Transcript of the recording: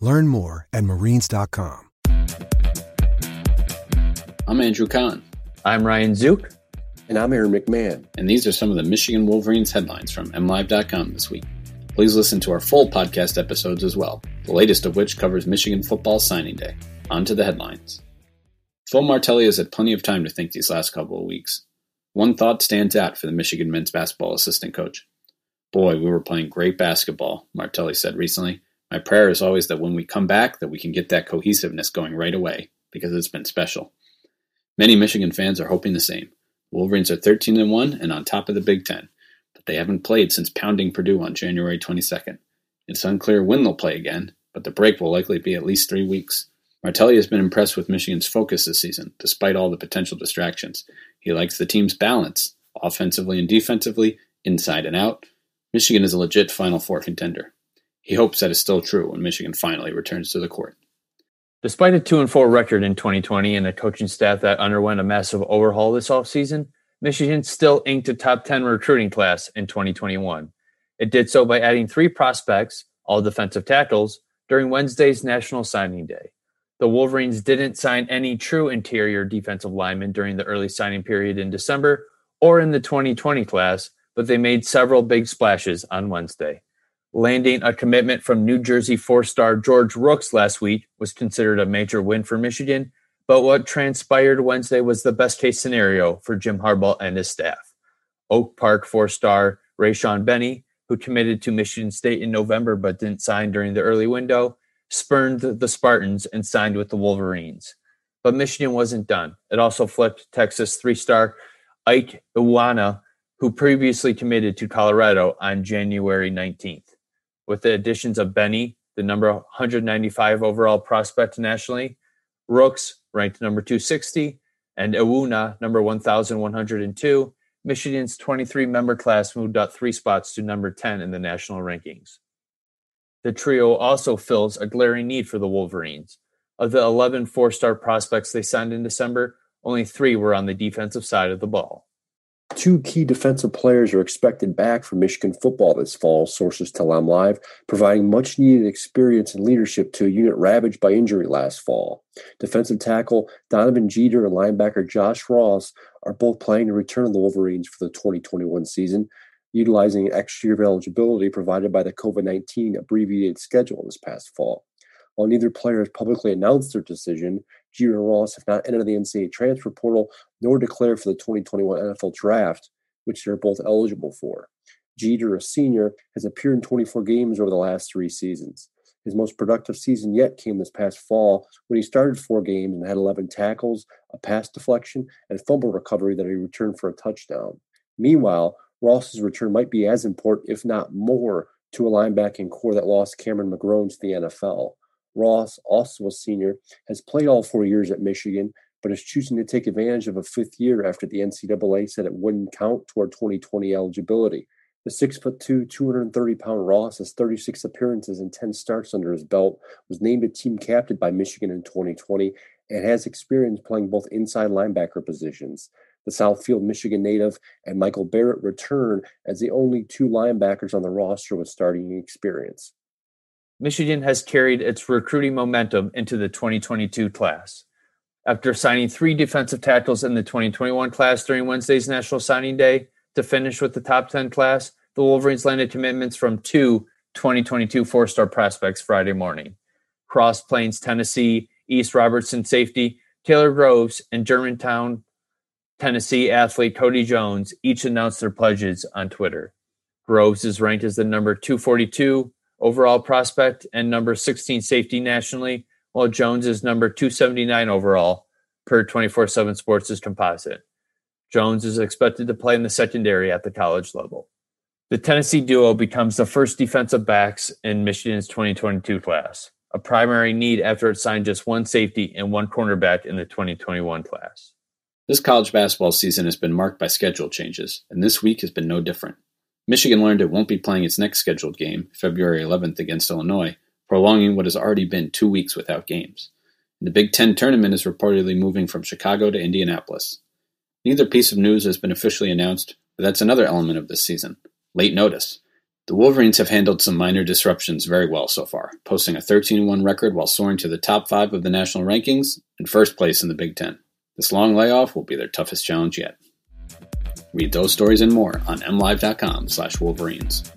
Learn more at marines.com. I'm Andrew Kahn. I'm Ryan Zook. And I'm Aaron McMahon. And these are some of the Michigan Wolverines headlines from MLive.com this week. Please listen to our full podcast episodes as well, the latest of which covers Michigan football signing day. On to the headlines. Phil Martelli has had plenty of time to think these last couple of weeks. One thought stands out for the Michigan men's basketball assistant coach. Boy, we were playing great basketball, Martelli said recently. My prayer is always that when we come back that we can get that cohesiveness going right away because it's been special. Many Michigan fans are hoping the same. Wolverines are 13 and 1 and on top of the Big 10, but they haven't played since pounding Purdue on January 22nd. It's unclear when they'll play again, but the break will likely be at least 3 weeks. Martelli has been impressed with Michigan's focus this season, despite all the potential distractions. He likes the team's balance, offensively and defensively, inside and out. Michigan is a legit Final Four contender. He hopes that is still true when Michigan finally returns to the court. Despite a 2 and 4 record in 2020 and a coaching staff that underwent a massive overhaul this offseason, Michigan still inked a top 10 recruiting class in 2021. It did so by adding three prospects, all defensive tackles, during Wednesday's National Signing Day. The Wolverines didn't sign any true interior defensive linemen during the early signing period in December or in the 2020 class, but they made several big splashes on Wednesday. Landing a commitment from New Jersey four star George Rooks last week was considered a major win for Michigan, but what transpired Wednesday was the best case scenario for Jim Harbaugh and his staff. Oak Park four star Rayshaun Benny, who committed to Michigan State in November but didn't sign during the early window, spurned the Spartans and signed with the Wolverines. But Michigan wasn't done. It also flipped Texas three star Ike Iwunnah, who previously committed to Colorado on January 19th with the additions of Benny, the number 195 overall prospect nationally, Rooks, ranked number 260, and Iwunnah, number 1,102. Michigan's 23 member class moved up three spots to number 10 in the national rankings. The trio also fills a glaring need for the Wolverines. Of the 11 four star prospects they signed in December, only three were on the defensive side of the ball. Two key defensive players are expected back for Michigan football this fall, sources tell MLive, providing much needed experience and leadership to a unit ravaged by injury last fall. Defensive tackle Donovan Jeter and linebacker Josh Ross are both planning to return to the Wolverines for the 2021 season, utilizing an extra year of eligibility provided by the COVID 19 abbreviated schedule this past fall. While neither player has publicly announced their decision, Jeter and Ross have not entered the NCAA transfer portal nor declared for the 2021 NFL draft, which they're both eligible for. Jeter, a senior, has appeared in 24 games over the last three seasons. His most productive season yet came this past fall when he started four games and had 11 tackles, a pass deflection, and fumble recovery that he returned for a touchdown. Meanwhile, Ross's return might be as important, if not more, to a linebacking corps that lost Cameron McGrone to the NFL. Ross, also a senior, has played all four years at Michigan, but is choosing to take advantage of a fifth year after the NCAA said it wouldn't count toward 2020 eligibility. The six foot two, 230 pound Ross has 36 appearances and 10 starts under his belt, was named a team captain by Michigan in 2020, and has experience playing both inside linebacker positions. The Southfield, Michigan native and Michael Barrett return as the only two linebackers on the roster with starting experience. Michigan has carried its recruiting momentum into the 2022 class. After signing three defensive tackles in the 2021 class during Wednesday's National Signing Day to finish with the top 10 class, the Wolverines landed commitments from two 2022 four star prospects Friday morning. Cross Plains, Tennessee East Robertson safety Taylor Groves, and Germantown, Tennessee athlete Cody Jones each announced their pledges on Twitter. Groves is ranked as the number 242 overall prospect and number 16 safety nationally, while Jones is number 279 overall per 24 7 Sports' composite. Jones is expected to play in the secondary at the college level. The Tennessee duo becomes the first defensive backs in Michigan's 2022 class, a primary need after it signed just one safety and one cornerback in the 2021 class. This college basketball season has been marked by schedule changes, and this week has been no different. Michigan learned it won't be playing its next scheduled game, February 11th against Illinois, prolonging what has already been two weeks without games. The Big Ten tournament is reportedly moving from Chicago to Indianapolis. Neither piece of news has been officially announced, but that's another element of this season late notice. The Wolverines have handled some minor disruptions very well so far, posting a 13 1 record while soaring to the top five of the national rankings and first place in the Big Ten. This long layoff will be their toughest challenge yet. Read those stories and more on mlive.com slash wolverines.